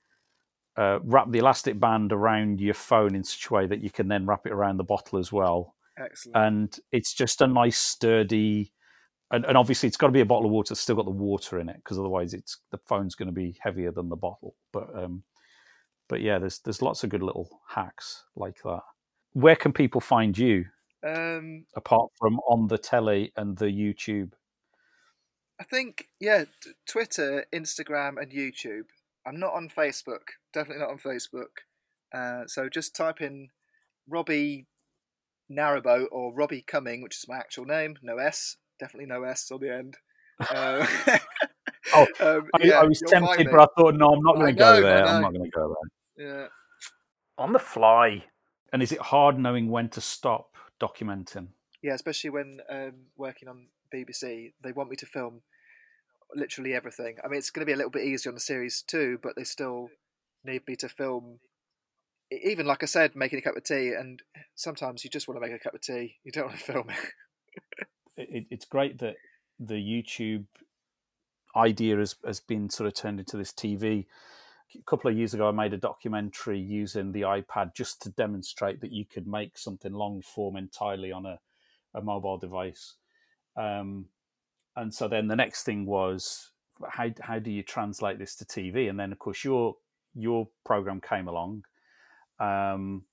uh, wrap the elastic band around your phone in such a way that you can then wrap it around the bottle as well. Excellent. and it's just a nice sturdy and, and obviously it's got to be a bottle of water that's still got the water in it because otherwise it's the phone's going to be heavier than the bottle but um but yeah there's there's lots of good little hacks like that where can people find you um, apart from on the telly and the youtube I think yeah, t- Twitter, Instagram, and YouTube. I'm not on Facebook. Definitely not on Facebook. Uh, so just type in Robbie Narrowboat or Robbie Cumming, which is my actual name. No S. Definitely no S on the end. Uh, Oh, um, I, yeah, I was tempted me. but i thought no i'm not going to go there i'm not going to go there Yeah. on the fly and is it hard knowing when to stop documenting Yeah, especially when um, working on BBC, they want me to film literally everything. I mean, it's going to be a little bit easier on the series two, but they still need me to film. Even like I said, making a cup of tea, and sometimes you just want to make a cup of tea. You don't want to film it. It, it's great that the YouTube idea has, has been sort of turned into this TV. A couple of years ago, I made a documentary using the iPad just to demonstrate that you could make something long form entirely on a, a mobile device. Um, and so then the next thing was how how do you translate this to TV? And then of course your your program came along, um,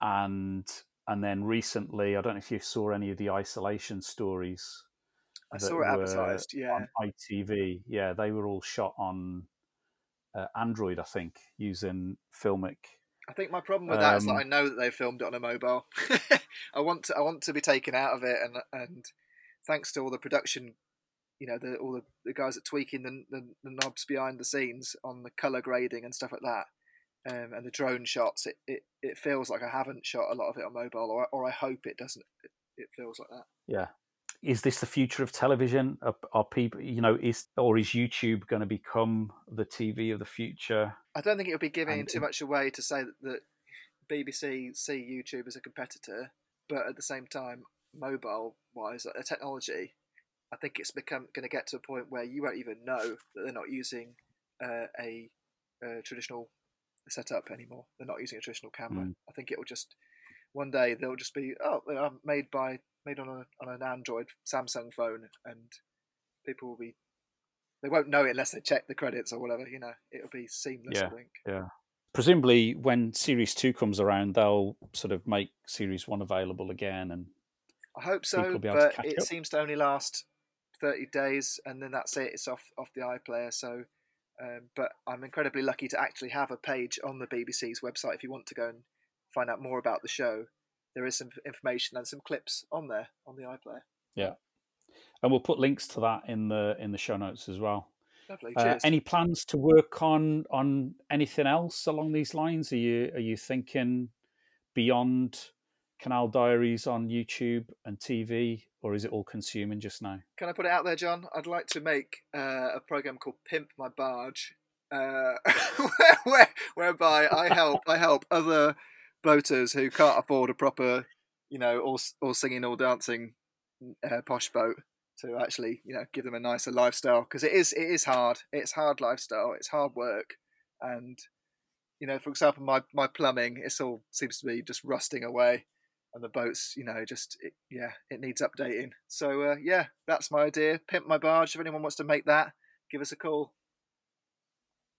and and then recently I don't know if you saw any of the isolation stories. I saw it advertised. Yeah, on ITV. Yeah, they were all shot on uh, Android, I think, using Filmic. I think my problem with that is that Um, I know that they filmed it on a mobile. I want to, I want to be taken out of it, and and thanks to all the production, you know, the all the, the guys that tweaking the, the the knobs behind the scenes on the color grading and stuff like that, um, and the drone shots, it, it, it feels like I haven't shot a lot of it on mobile, or or I hope it doesn't. It, it feels like that. Yeah. Is this the future of television? Are, are people, you know, is or is YouTube going to become the TV of the future? I don't think it would be giving And too much away to say that, that BBC see YouTube as a competitor, but at the same time, mobile wise, a technology, I think it's become going to get to a point where you won't even know that they're not using uh, a, a traditional setup anymore. They're not using a traditional camera. Mm. I think it will just one day they'll just be oh are made by made on a on an Android Samsung phone, and people will be they won't know it unless they check the credits or whatever. You know, it'll be seamless. Yeah. I think. Yeah. Presumably, when Series Two comes around, they'll sort of make Series One available again, and I hope so, will be able to but it up. seems to only last thirty days, and then that's it. It's off off the iPlayer. So, um, but I'm incredibly lucky to actually have a page on the BBC's website. If you want to go and find out more about the show, there is some information and some clips on there on the iPlayer. Yeah, and we'll put links to that in the in the show notes as well. Lovely. Uh, any plans to work on on anything else along these lines? Are you are you thinking beyond Canal Diaries on YouTube and TV, or is it all consuming just now? Can I put it out there, John? I'd like to make uh, a program called Pimp My Barge, uh, where, where, whereby I help I help other boaters who can't afford a proper, you know, all all singing, all dancing, uh, posh boat to actually, you know, give them a nicer lifestyle because it is it is hard. It's hard lifestyle. It's hard work, and you know, for example, my my plumbing, it all seems to be just rusting away and the boat's you know just it, yeah it needs updating. So uh, yeah that's my idea. Pimp my barge. If anyone wants to make that give us a call.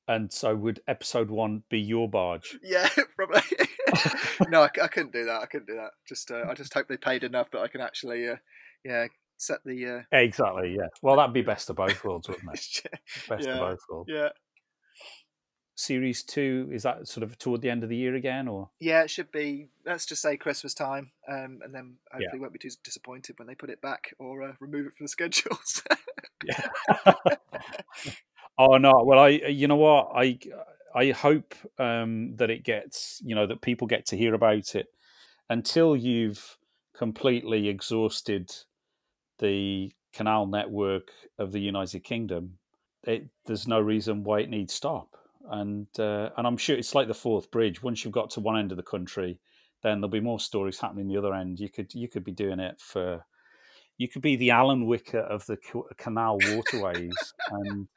And so would episode one be your barge? Yeah probably. No I, I, couldn't do that. I couldn't do that. Just uh, i just hope they paid enough that i can actually uh, yeah set the uh... exactly yeah. Well that'd be best of both worlds wouldn't it? Best yeah. of both worlds. Yeah series two is that sort of toward the end of the year again or? Yeah it should be let's just say christmas time um, and then hopefully yeah. won't be too disappointed when they put it back or uh, remove it from the schedules. Yeah oh no well i you know what? I i hope um, that it gets you know that people get to hear about it until you've completely exhausted the canal network of the united kingdom it, there's no reason why it needs stop and uh, and I'm sure it's like the Forth Bridge. Once you've got to one end of the country, then there'll be more stories happening the other end. You could you could be doing it for, you could be the Alan Whicker of the canal waterways and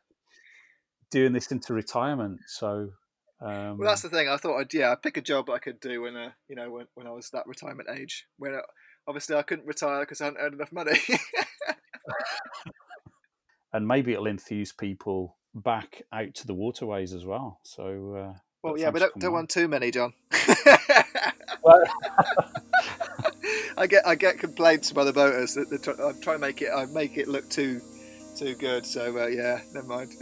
doing this into retirement. So. Um, well, that's the thing. I thought I'd yeah, I'd pick a job I could do when uh, you know when, when I was that retirement age. When uh, obviously I couldn't retire because I hadn't earned enough money. and maybe it'll enthuse people back out to the waterways as well. So, uh, well, yeah, we don't, don't want too many, John. I get I get complaints by the boaters that try, I try to make it I make it look too too good. So uh, yeah, never mind.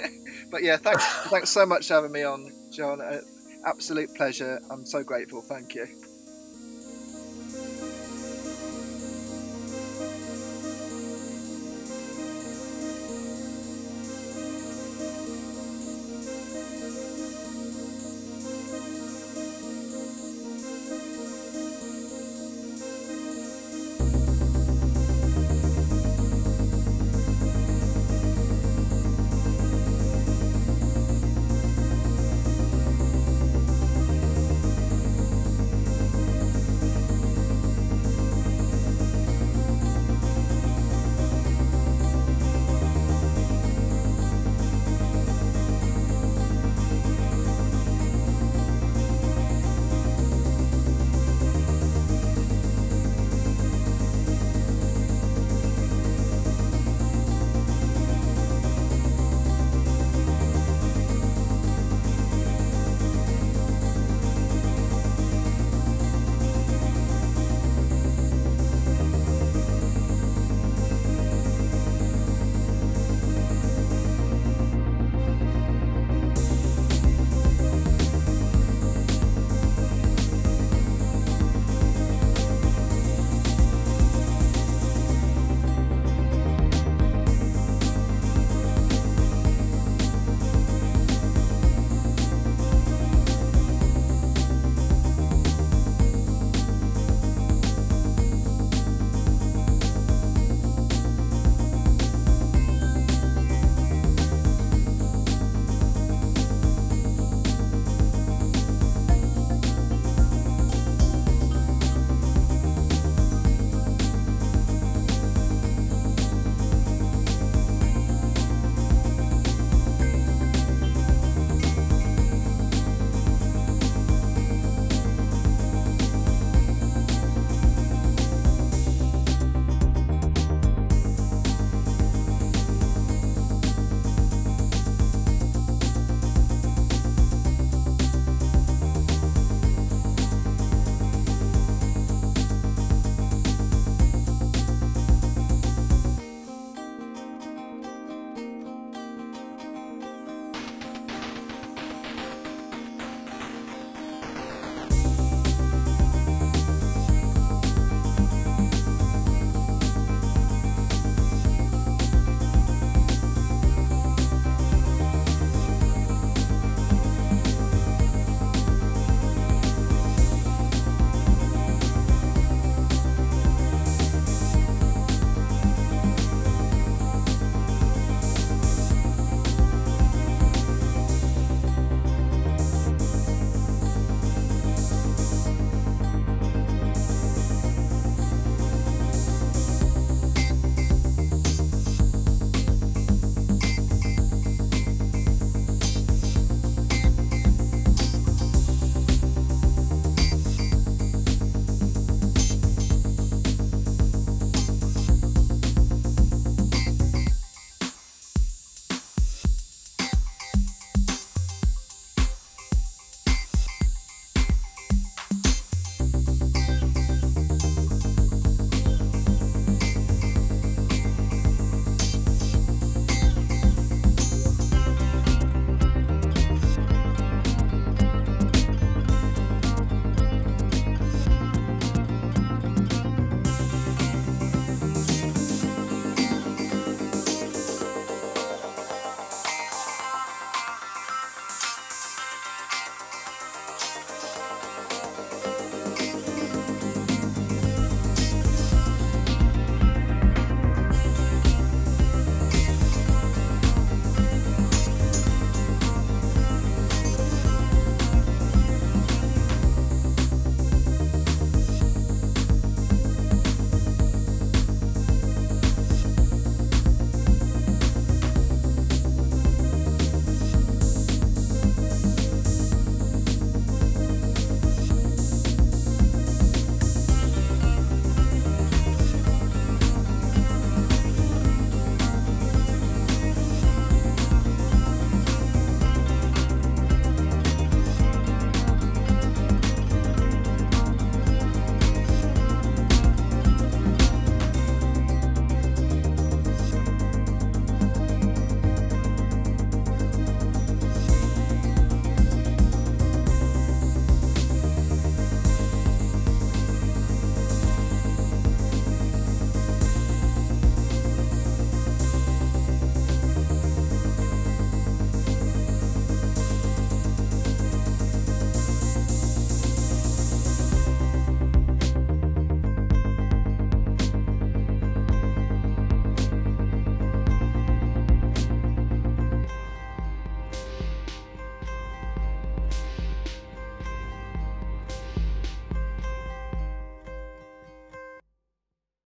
but yeah, thanks thanks so much for having me on, John. Uh, absolute pleasure. I'm so grateful. Thank you.